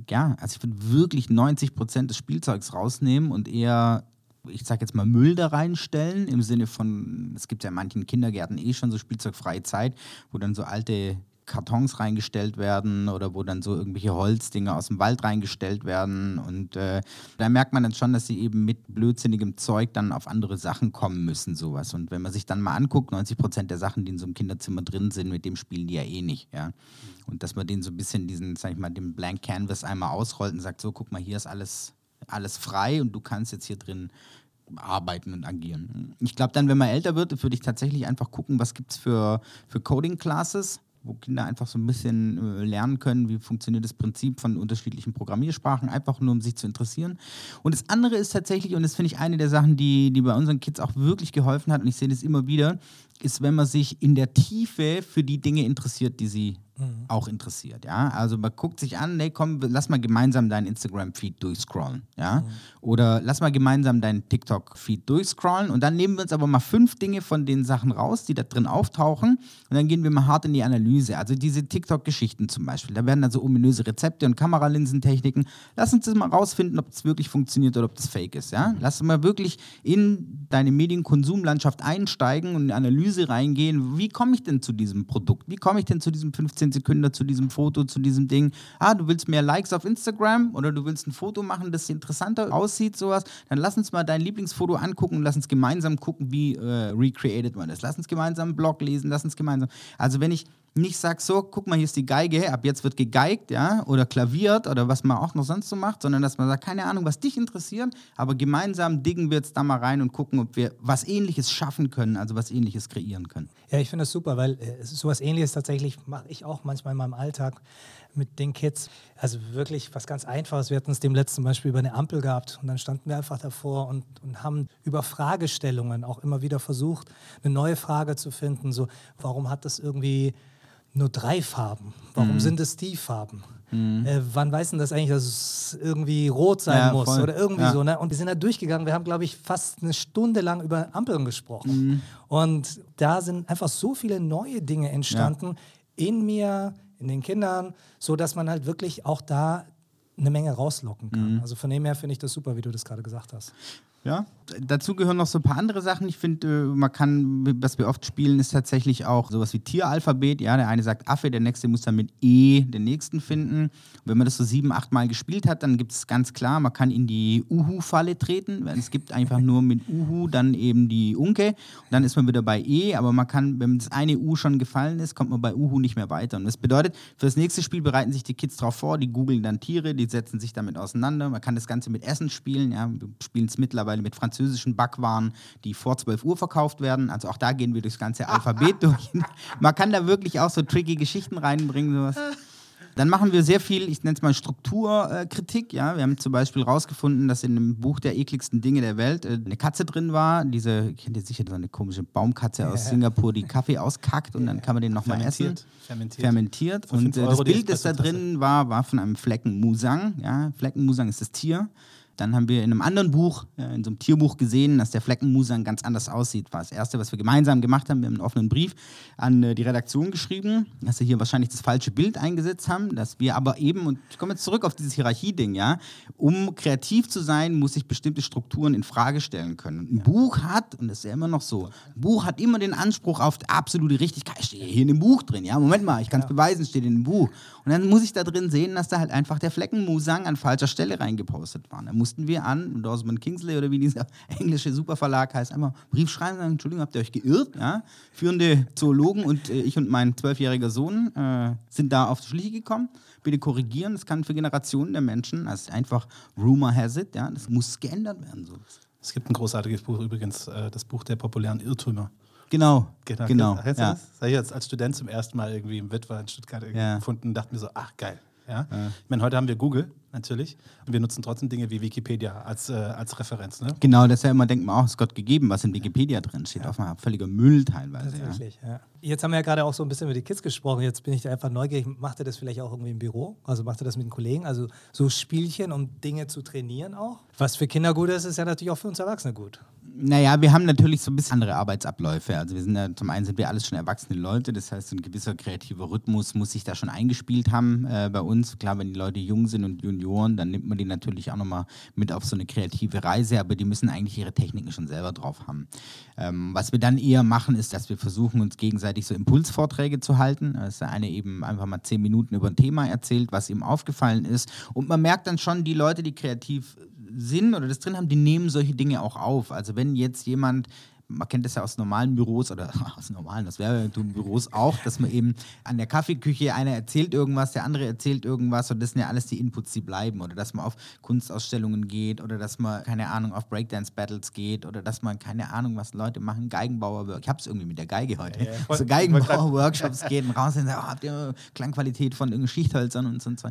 ja, also ich würde wirklich 90 Prozent des Spielzeugs rausnehmen und eher, ich sag jetzt mal, Müll da reinstellen. Im Sinne von, es gibt ja in manchen Kindergärten eh schon so spielzeugfreie Zeit, wo dann so alte Kartons reingestellt werden oder wo dann so irgendwelche Holzdinger aus dem Wald reingestellt werden. Und äh, da merkt man dann schon, dass sie eben mit blödsinnigem Zeug dann auf andere Sachen kommen müssen, sowas. Und wenn man sich dann mal anguckt, 90 Prozent der Sachen, die in so einem Kinderzimmer drin sind, mit dem spielen die ja eh nicht. Ja? Und dass man denen so ein bisschen diesen, sag ich mal, den Blank Canvas einmal ausrollt und sagt, so, guck mal, hier ist alles, alles frei und du kannst jetzt hier drin arbeiten und agieren. Ich glaube dann, wenn man älter wird, würde ich tatsächlich einfach gucken, was gibt es für, für Coding-Classes, wo Kinder einfach so ein bisschen äh, lernen können, wie funktioniert das Prinzip von unterschiedlichen Programmiersprachen, einfach nur um sich zu interessieren. Und das andere ist tatsächlich, und das finde ich eine der Sachen, die, die bei unseren Kids auch wirklich geholfen hat, und ich sehe das immer wieder, ist, wenn man sich in der Tiefe für die Dinge interessiert, die sie auch interessiert. Ja? Also man guckt sich an, nee, komm, lass mal gemeinsam deinen Instagram-Feed durchscrollen. Ja? Oder lass mal gemeinsam deinen TikTok-Feed durchscrollen und dann nehmen wir uns aber mal fünf Dinge von den Sachen raus, die da drin auftauchen und dann gehen wir mal hart in die Analyse. Also diese TikTok-Geschichten zum Beispiel, da werden dann so ominöse Rezepte und Kameralinsentechniken. Lass uns das mal rausfinden, ob das wirklich funktioniert oder ob das fake ist. Ja? Lass uns mal wirklich in deine Medienkonsumlandschaft einsteigen und in die Analyse reingehen. Wie komme ich denn zu diesem Produkt? Wie komme ich denn zu diesem 15 Sekunden, zu diesem Foto, zu diesem Ding? Ah, du willst mehr Likes auf Instagram oder du willst ein Foto machen, das interessanter aussieht, sowas. Dann lass uns mal dein Lieblingsfoto angucken und lass uns gemeinsam gucken, wie äh, recreated man das. Lass uns gemeinsam einen Blog lesen, lass uns gemeinsam. Also wenn ich nicht sage, so, guck mal, hier ist die Geige, ab jetzt wird gegeigt, ja, oder klaviert oder was man auch noch sonst so macht, sondern dass man sagt, keine Ahnung, was dich interessiert, aber gemeinsam diggen wir jetzt da mal rein und gucken, ob wir was Ähnliches schaffen können, also was Ähnliches kreieren können. Ja, ich finde das super, weil äh, sowas ähnliches tatsächlich mache ich auch manchmal in meinem Alltag. mit den Kids. Also wirklich was ganz Einfaches. Wir hatten es dem letzten Beispiel über eine Ampel gehabt und dann standen wir einfach davor und, und haben über Fragestellungen auch immer wieder versucht, eine neue Frage zu finden. So, warum hat das irgendwie nur drei Farben? Warum mhm. sind es die Farben? Mhm. Äh, wann weiß denn das eigentlich, dass es irgendwie rot sein ja, muss voll. oder irgendwie ja. so? Ne? Und wir sind da durchgegangen. Wir haben, glaube ich, fast eine Stunde lang über Ampeln gesprochen. Mhm. Und da sind einfach so viele neue Dinge entstanden ja. in mir, in den Kindern, so dass man halt wirklich auch da eine Menge rauslocken kann. Mhm. Also von dem her finde ich das super, wie du das gerade gesagt hast. Ja, dazu gehören noch so ein paar andere Sachen. Ich finde, äh, man kann, was wir oft spielen, ist tatsächlich auch sowas wie Tieralphabet. Ja, der eine sagt Affe, der nächste muss dann mit E den nächsten finden. Und wenn man das so sieben, acht Mal gespielt hat, dann gibt es ganz klar, man kann in die Uhu-Falle treten. Es gibt einfach nur mit Uhu dann eben die Unke. Und dann ist man wieder bei E, aber man kann, wenn das eine U schon gefallen ist, kommt man bei Uhu nicht mehr weiter. Und das bedeutet, für das nächste Spiel bereiten sich die Kids darauf vor, die googeln dann Tiere, die setzen sich damit auseinander. Man kann das Ganze mit Essen spielen. Ja, wir spielen es mittlerweile mittlerweile mit französischen Backwaren, die vor 12 Uhr verkauft werden. Also auch da gehen wir durchs ganze Alphabet durch. Man kann da wirklich auch so tricky Geschichten reinbringen. Sowas. Dann machen wir sehr viel, ich nenne es mal Strukturkritik. ja? Wir haben zum Beispiel herausgefunden, dass in einem Buch der ekligsten Dinge der Welt äh, eine Katze drin war. Diese, kennt ihr sicher, so eine komische Baumkatze ja. aus Singapur, die Kaffee auskackt und dann kann man den nochmal essen. Fermentiert. Fermentiert. Und äh, das Bild, das da drin war, war von einem Fleckenmusang. Ja? Fleckenmusang ist das Tier. Dann haben wir in einem anderen Buch, äh, in so einem Tierbuch gesehen, dass der Fleckenmusang ganz anders aussieht. War das Erste, was wir gemeinsam gemacht haben. Wir haben einen offenen Brief an äh, die Redaktion geschrieben, dass sie hier wahrscheinlich das falsche Bild eingesetzt haben, dass wir aber eben, und ich komme jetzt zurück auf dieses Hierarchie-Ding, ja, um kreativ zu sein, muss ich bestimmte Strukturen in Frage stellen können. ein Buch hat, und das ist ja immer noch so, ein Buch hat immer den Anspruch auf absolute Richtigkeit. Steht hier in dem Buch drin, ja, Moment mal, ich kann es ja. beweisen, steht in dem Buch. Und dann muss ich da drin sehen, dass da halt einfach der Fleckenmusang an falscher Stelle reingepostet war. Mussten wir an, Dorsman Kingsley oder wie dieser englische Superverlag heißt, einfach Brief schreiben und sagen, Entschuldigung, habt ihr euch geirrt? Ja? Führende Zoologen und äh, ich und mein zwölfjähriger Sohn äh, sind da auf die Schliche gekommen. Bitte korrigieren, das kann für Generationen der Menschen, das ist einfach Rumor has it, ja? das muss geändert werden. So. Es gibt ein großartiges Buch übrigens, äh, das Buch der populären Irrtümer. Genau, genau. genau. ja. das? Das habe ich jetzt als Student zum ersten Mal irgendwie im Witwer in Stuttgart ja. gefunden und dachte mir so, ach geil. Ja? Ich meine, heute haben wir Google natürlich und wir nutzen trotzdem Dinge wie Wikipedia als, äh, als Referenz. Ne? Genau, das ist ja immer, denkt man auch, es ist Gott gegeben, was in Wikipedia drin steht. Ja. Auf mal völliger Müll teilweise. Tatsächlich, ja. Jetzt haben wir ja gerade auch so ein bisschen über die Kids gesprochen. Jetzt bin ich da einfach neugierig. Macht ihr das vielleicht auch irgendwie im Büro? Also macht ihr das mit den Kollegen? Also so Spielchen, um Dinge zu trainieren auch? Was für Kinder gut ist, ist ja natürlich auch für uns Erwachsene gut. Naja, wir haben natürlich so ein bisschen andere Arbeitsabläufe. Also wir sind ja, zum einen sind wir alles schon erwachsene Leute, das heißt, ein gewisser kreativer Rhythmus muss sich da schon eingespielt haben äh, bei uns. Klar, wenn die Leute jung sind und Junioren, dann nimmt man die natürlich auch nochmal mit auf so eine kreative Reise, aber die müssen eigentlich ihre Techniken schon selber drauf haben. Ähm, was wir dann eher machen, ist, dass wir versuchen, uns gegenseitig so Impulsvorträge zu halten. Dass der eine eben einfach mal zehn Minuten über ein Thema erzählt, was ihm aufgefallen ist. Und man merkt dann schon, die Leute, die kreativ Sinn oder das drin haben, die nehmen solche Dinge auch auf. Also wenn jetzt jemand man kennt das ja aus normalen Büros oder aus normalen, das wäre Büros auch, dass man eben an der Kaffeeküche einer erzählt irgendwas, der andere erzählt irgendwas und das sind ja alles die Inputs, die bleiben. Oder dass man auf Kunstausstellungen geht oder dass man, keine Ahnung, auf Breakdance-Battles geht oder dass man, keine Ahnung, was Leute machen, Geigenbauer, ich habe es irgendwie mit der Geige heute, ja, ja. so Geigenbauer-Workshops geht und raus und sagen, oh, habt ihr Klangqualität von irgendwelchen Schichthölzern und so. Und so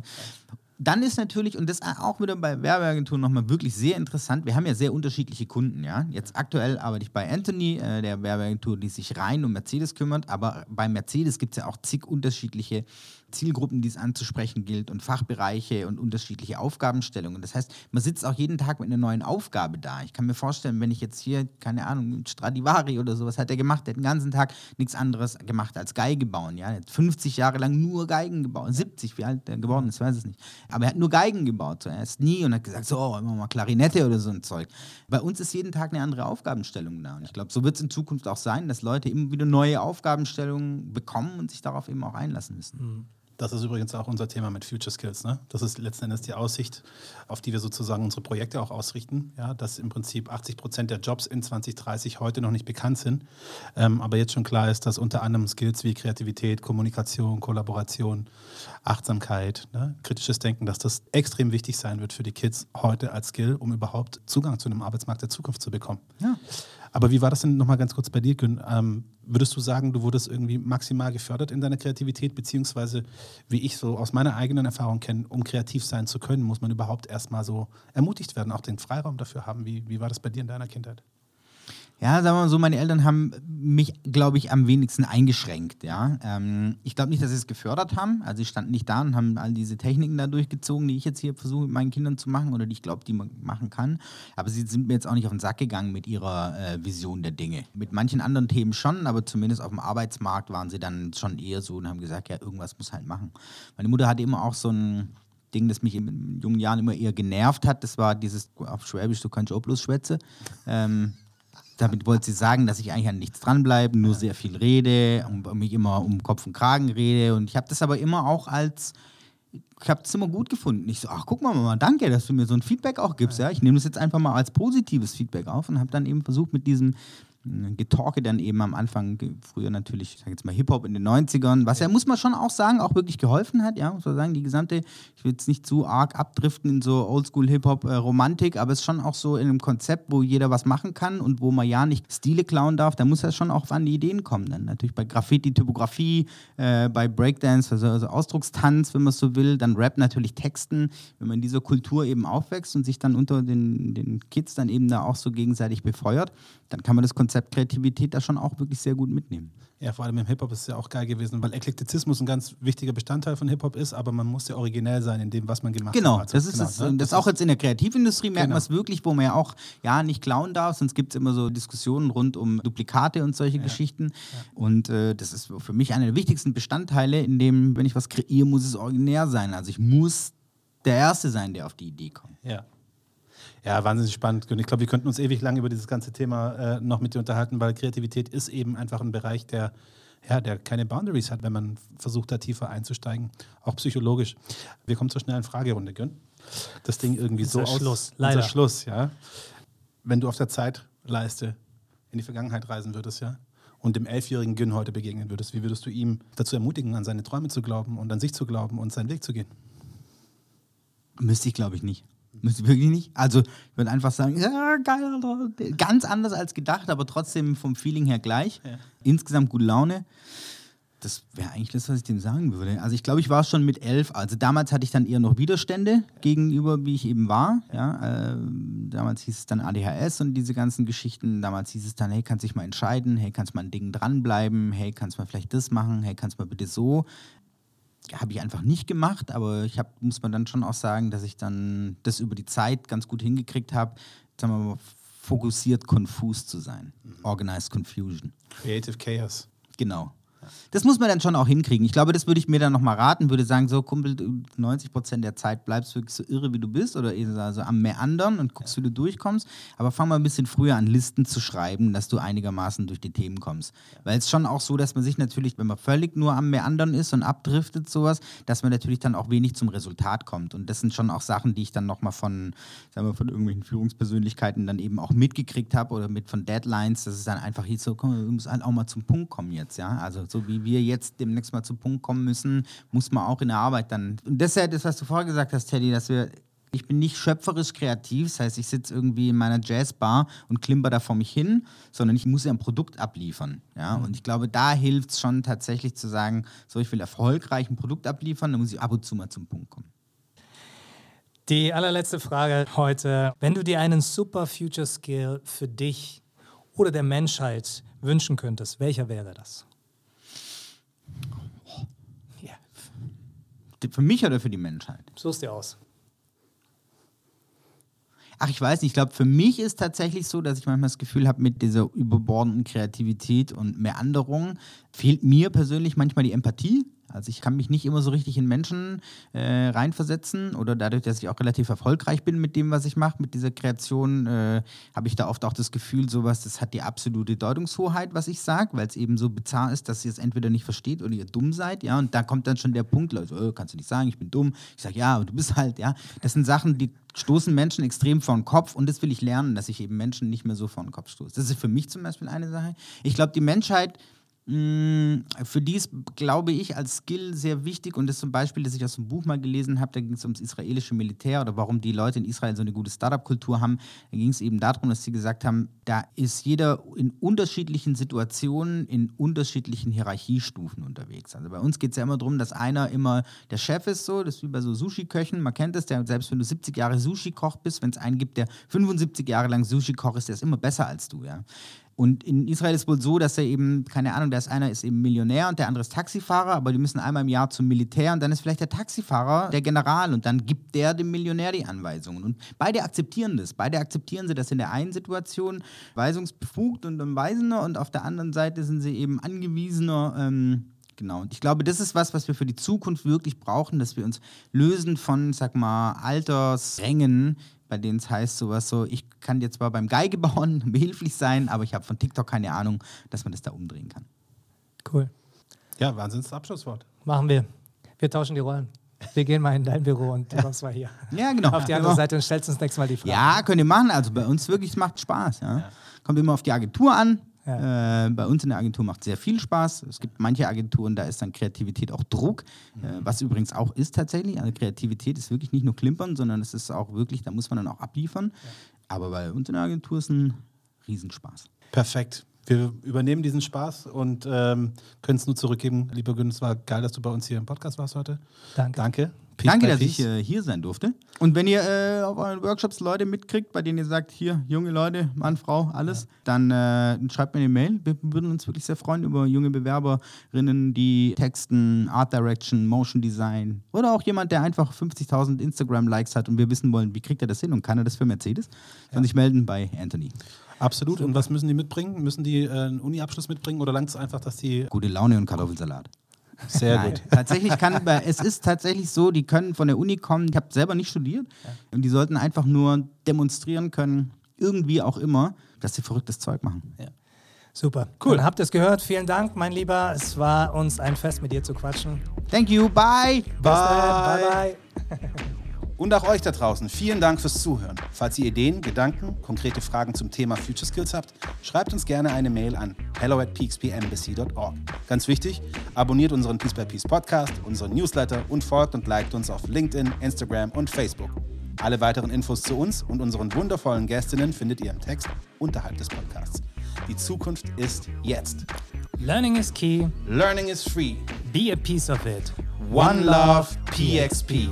dann ist natürlich, und das auch wieder bei Werbeagenturen nochmal wirklich sehr interessant, wir haben ja sehr unterschiedliche Kunden, ja. Jetzt aktuell arbeite ich bei Anthony, äh, der Werbeagentur, die sich rein um Mercedes kümmert, aber bei Mercedes gibt es ja auch zig unterschiedliche Zielgruppen, die es anzusprechen gilt und Fachbereiche und unterschiedliche Aufgabenstellungen. Das heißt, man sitzt auch jeden Tag mit einer neuen Aufgabe da. Ich kann mir vorstellen, wenn ich jetzt hier, keine Ahnung, Stradivari oder sowas hat er gemacht, der hat den ganzen Tag nichts anderes gemacht als Geige bauen. Ja? Er hat 50 Jahre lang nur Geigen gebaut, 70, wie alt er geworden ist, weiß ich nicht. Aber er hat nur Geigen gebaut. Er ist nie und hat gesagt, so, immer mal Klarinette oder so ein Zeug. Bei uns ist jeden Tag eine andere Aufgabenstellung da. Und ich glaube, so wird es in Zukunft auch sein, dass Leute immer wieder neue Aufgabenstellungen bekommen und sich darauf eben auch einlassen müssen. Mhm. Das ist übrigens auch unser Thema mit Future Skills. Ne? Das ist letzten Endes die Aussicht, auf die wir sozusagen unsere Projekte auch ausrichten. Ja, dass im Prinzip 80 Prozent der Jobs in 2030 heute noch nicht bekannt sind. Ähm, aber jetzt schon klar ist, dass unter anderem Skills wie Kreativität, Kommunikation, Kollaboration, Achtsamkeit, ne? kritisches Denken, dass das extrem wichtig sein wird für die Kids heute als Skill, um überhaupt Zugang zu einem Arbeitsmarkt der Zukunft zu bekommen. Ja. Aber wie war das denn nochmal ganz kurz bei dir, Gün? Ähm, würdest du sagen, du wurdest irgendwie maximal gefördert in deiner Kreativität, beziehungsweise wie ich so aus meiner eigenen Erfahrung kenne, um kreativ sein zu können, muss man überhaupt erstmal so ermutigt werden, auch den Freiraum dafür haben. Wie, wie war das bei dir in deiner Kindheit? Ja, sagen wir mal so, meine Eltern haben mich, glaube ich, am wenigsten eingeschränkt. Ja? Ähm, ich glaube nicht, dass sie es gefördert haben. Also, sie standen nicht da und haben all diese Techniken da durchgezogen, die ich jetzt hier versuche, mit meinen Kindern zu machen oder die ich glaube, die man machen kann. Aber sie sind mir jetzt auch nicht auf den Sack gegangen mit ihrer äh, Vision der Dinge. Mit manchen anderen Themen schon, aber zumindest auf dem Arbeitsmarkt waren sie dann schon eher so und haben gesagt, ja, irgendwas muss halt machen. Meine Mutter hatte immer auch so ein. Ding, das mich in jungen Jahren immer eher genervt hat, das war dieses, auf Schwäbisch, du kannst auch bloß schwätze. Ähm, damit wollte sie sagen, dass ich eigentlich an nichts dranbleibe, nur sehr viel rede, und mich immer um Kopf und Kragen rede. Und ich habe das aber immer auch als, ich habe das immer gut gefunden. Ich so, ach guck mal, Mama, danke, dass du mir so ein Feedback auch gibst. Ja? Ich nehme das jetzt einfach mal als positives Feedback auf und habe dann eben versucht, mit diesem Getalke dann eben am Anfang, früher natürlich, ich sage jetzt mal Hip-Hop in den 90ern, was ja, muss man schon auch sagen, auch wirklich geholfen hat, ja, muss man sagen, die gesamte, ich will jetzt nicht zu arg abdriften in so Oldschool-Hip-Hop-Romantik, aber es ist schon auch so in einem Konzept, wo jeder was machen kann und wo man ja nicht Stile klauen darf, da muss er schon auch an die Ideen kommen. Dann natürlich bei Graffiti, Typografie, äh, bei Breakdance, also, also Ausdruckstanz, wenn man so will, dann Rap natürlich Texten, wenn man in dieser Kultur eben aufwächst und sich dann unter den, den Kids dann eben da auch so gegenseitig befeuert, dann kann man das Konzept Kreativität da schon auch wirklich sehr gut mitnehmen. Ja, vor allem im Hip-Hop ist es ja auch geil gewesen, weil Eklektizismus ein ganz wichtiger Bestandteil von Hip-Hop ist, aber man muss ja originell sein in dem, was man gemacht genau, hat. Also, das ist genau, es. Ne? Das, das auch jetzt in der Kreativindustrie merkt genau. man es wirklich, wo man ja auch ja nicht klauen darf, sonst gibt es immer so Diskussionen rund um Duplikate und solche ja. Geschichten. Ja. Und äh, das ist für mich einer der wichtigsten Bestandteile, in dem, wenn ich was kreiere, muss es originär sein. Also ich muss der Erste sein, der auf die Idee kommt. Ja. Ja, wahnsinnig spannend. Und ich glaube, wir könnten uns ewig lang über dieses ganze Thema äh, noch mit dir unterhalten, weil Kreativität ist eben einfach ein Bereich, der, ja, der keine Boundaries hat, wenn man versucht, da tiefer einzusteigen, auch psychologisch. Wir kommen zur schnellen Fragerunde, Gönn. Das Ding irgendwie so aus. Schluss, leider. Schluss, ja. Wenn du auf der Zeitleiste in die Vergangenheit reisen würdest, ja, und dem elfjährigen Gün heute begegnen würdest, wie würdest du ihm dazu ermutigen, an seine Träume zu glauben und an sich zu glauben und seinen Weg zu gehen? Müsste ich, glaube ich, nicht. Müsste wirklich nicht. Also, ich würde einfach sagen, ja, geil, ganz anders als gedacht, aber trotzdem vom Feeling her gleich. Ja. Insgesamt gute Laune. Das wäre eigentlich das, was ich dem sagen würde. Also ich glaube, ich war schon mit elf. Also damals hatte ich dann eher noch Widerstände gegenüber, wie ich eben war. Ja, äh, damals hieß es dann ADHS und diese ganzen Geschichten. Damals hieß es dann, hey, kannst dich mal entscheiden, hey, kannst mal ein Ding dranbleiben, hey, kannst mal vielleicht das machen, hey, kannst mal bitte so habe ich einfach nicht gemacht, aber ich hab, muss man dann schon auch sagen, dass ich dann das über die Zeit ganz gut hingekriegt habe, sagen wir mal, fokussiert konfus zu sein. Mhm. Organized Confusion. Creative Chaos. Genau. Das muss man dann schon auch hinkriegen. Ich glaube, das würde ich mir dann nochmal raten, würde sagen, so Kumpel, 90 Prozent der Zeit bleibst du wirklich so irre, wie du bist oder also am Meandern und guckst, wie du durchkommst. Aber fang mal ein bisschen früher an, Listen zu schreiben, dass du einigermaßen durch die Themen kommst. Weil es schon auch so, dass man sich natürlich, wenn man völlig nur am Meandern ist und abdriftet sowas, dass man natürlich dann auch wenig zum Resultat kommt. Und das sind schon auch Sachen, die ich dann nochmal von, sagen wir, von irgendwelchen Führungspersönlichkeiten dann eben auch mitgekriegt habe oder mit von Deadlines, dass es dann einfach hier so, komm, du musst halt auch mal zum Punkt kommen jetzt, ja. Also so wie wir jetzt demnächst mal zum Punkt kommen müssen, muss man auch in der Arbeit dann. Und das ist ja das, was du vorher gesagt hast, Teddy, dass wir ich bin nicht schöpferisch kreativ, das heißt, ich sitze irgendwie in meiner Jazzbar und klimper da vor mich hin, sondern ich muss ja ein Produkt abliefern. Ja? Mhm. Und ich glaube, da hilft es schon tatsächlich zu sagen, so, ich will erfolgreich ein Produkt abliefern, dann muss ich ab und zu mal zum Punkt kommen. Die allerletzte Frage heute. Wenn du dir einen Super Future Skill für dich oder der Menschheit wünschen könntest, welcher wäre das? Für mich oder für die Menschheit? Such's dir aus. Ach, ich weiß nicht. Ich glaube, für mich ist tatsächlich so, dass ich manchmal das Gefühl habe, mit dieser überbordenden Kreativität und Meanderung fehlt mir persönlich manchmal die Empathie. Also ich kann mich nicht immer so richtig in Menschen äh, reinversetzen oder dadurch, dass ich auch relativ erfolgreich bin mit dem, was ich mache, mit dieser Kreation, äh, habe ich da oft auch das Gefühl, sowas, das hat die absolute Deutungshoheit, was ich sage, weil es eben so bizarr ist, dass ihr es entweder nicht versteht oder ihr dumm seid, ja, und da kommt dann schon der Punkt, Leute, oh, kannst du nicht sagen, ich bin dumm. Ich sage, ja, aber du bist halt, ja. Das sind Sachen, die stoßen Menschen extrem vor den Kopf und das will ich lernen, dass ich eben Menschen nicht mehr so vor den Kopf stoße. Das ist für mich zum Beispiel eine Sache. Ich glaube, die Menschheit Für die ist, glaube ich, als Skill sehr wichtig und das ist zum Beispiel, das ich aus dem Buch mal gelesen habe, da ging es ums israelische Militär oder warum die Leute in Israel so eine gute Startup-Kultur haben. Da ging es eben darum, dass sie gesagt haben, da ist jeder in unterschiedlichen Situationen, in unterschiedlichen Hierarchiestufen unterwegs. Also bei uns geht es ja immer darum, dass einer immer der Chef ist, so, das ist wie bei so Sushi-Köchen, man kennt das, der, selbst wenn du 70 Jahre Sushi-Koch bist, wenn es einen gibt, der 75 Jahre lang Sushi-Koch ist, der ist immer besser als du, ja. Und in Israel ist wohl so, dass er eben, keine Ahnung, da ist einer ist eben Millionär und der andere ist Taxifahrer, aber die müssen einmal im Jahr zum Militär und dann ist vielleicht der Taxifahrer der General und dann gibt der dem Millionär die Anweisungen. Und beide akzeptieren das. Beide akzeptieren sie, dass in der einen Situation weisungsbefugt und Weisender und auf der anderen Seite sind sie eben angewiesener. Ähm, Genau, und ich glaube, das ist was, was wir für die Zukunft wirklich brauchen, dass wir uns lösen von, sag mal, Altersrängen, bei denen es heißt sowas so, ich kann dir zwar beim Geige bauen, behilflich sein, aber ich habe von TikTok keine Ahnung, dass man das da umdrehen kann. Cool. Ja, Wahnsinns Abschlusswort. Machen wir. Wir tauschen die Rollen. Wir gehen mal in dein Büro und du kommst mal hier. Ja, genau. Auf die andere Seite und stellst uns nächstes Mal die Frage. Ja, könnt ihr machen. Also bei uns wirklich, es macht Spaß. Ja. Kommt immer auf die Agentur an. Äh, bei uns in der Agentur macht es sehr viel Spaß. Es gibt manche Agenturen, da ist dann Kreativität auch Druck, äh, was übrigens auch ist tatsächlich. Also Kreativität ist wirklich nicht nur klimpern, sondern es ist auch wirklich, da muss man dann auch abliefern. Aber bei uns in der Agentur ist ein Riesenspaß. Perfekt. Wir übernehmen diesen Spaß und ähm, können es nur zurückgeben. Lieber Gün, es war geil, dass du bei uns hier im Podcast warst heute. Danke. Danke. Peace Danke, dass Peace. ich äh, hier sein durfte. Und wenn ihr äh, auf euren Workshops Leute mitkriegt, bei denen ihr sagt, hier, junge Leute, Mann, Frau, alles, dann äh, schreibt mir eine Mail. Wir würden uns wirklich sehr freuen über junge Bewerberinnen, die Texten, Art Direction, Motion Design oder auch jemand, der einfach 50.000 Instagram-Likes hat und wir wissen wollen, wie kriegt er das hin und kann er das für Mercedes? Kann sich melden bei Anthony. Absolut. Und was müssen die mitbringen? Müssen die äh, einen Uni-Abschluss mitbringen oder langt es einfach, dass die. Gute Laune und Kartoffelsalat. Sehr Nein, gut. Tatsächlich kann, es ist tatsächlich so, die können von der Uni kommen, ich habe selber nicht studiert, und die sollten einfach nur demonstrieren können, irgendwie auch immer, dass sie verrücktes Zeug machen. Super. Cool. Dann habt ihr es gehört. Vielen Dank, mein Lieber. Es war uns ein Fest, mit dir zu quatschen. Thank you, bye! Bis dann. Bye, bye. Und auch euch da draußen, vielen Dank fürs Zuhören. Falls ihr Ideen, Gedanken, konkrete Fragen zum Thema Future Skills habt, schreibt uns gerne eine Mail an hello at peakspembassy.org. Ganz wichtig, abonniert unseren Peace by Peace Podcast, unseren Newsletter und folgt und liked uns auf LinkedIn, Instagram und Facebook. Alle weiteren Infos zu uns und unseren wundervollen Gästinnen findet ihr im Text unterhalb des Podcasts. Die Zukunft ist jetzt. Learning is key. Learning is free. Be a piece of it. One Love PXP.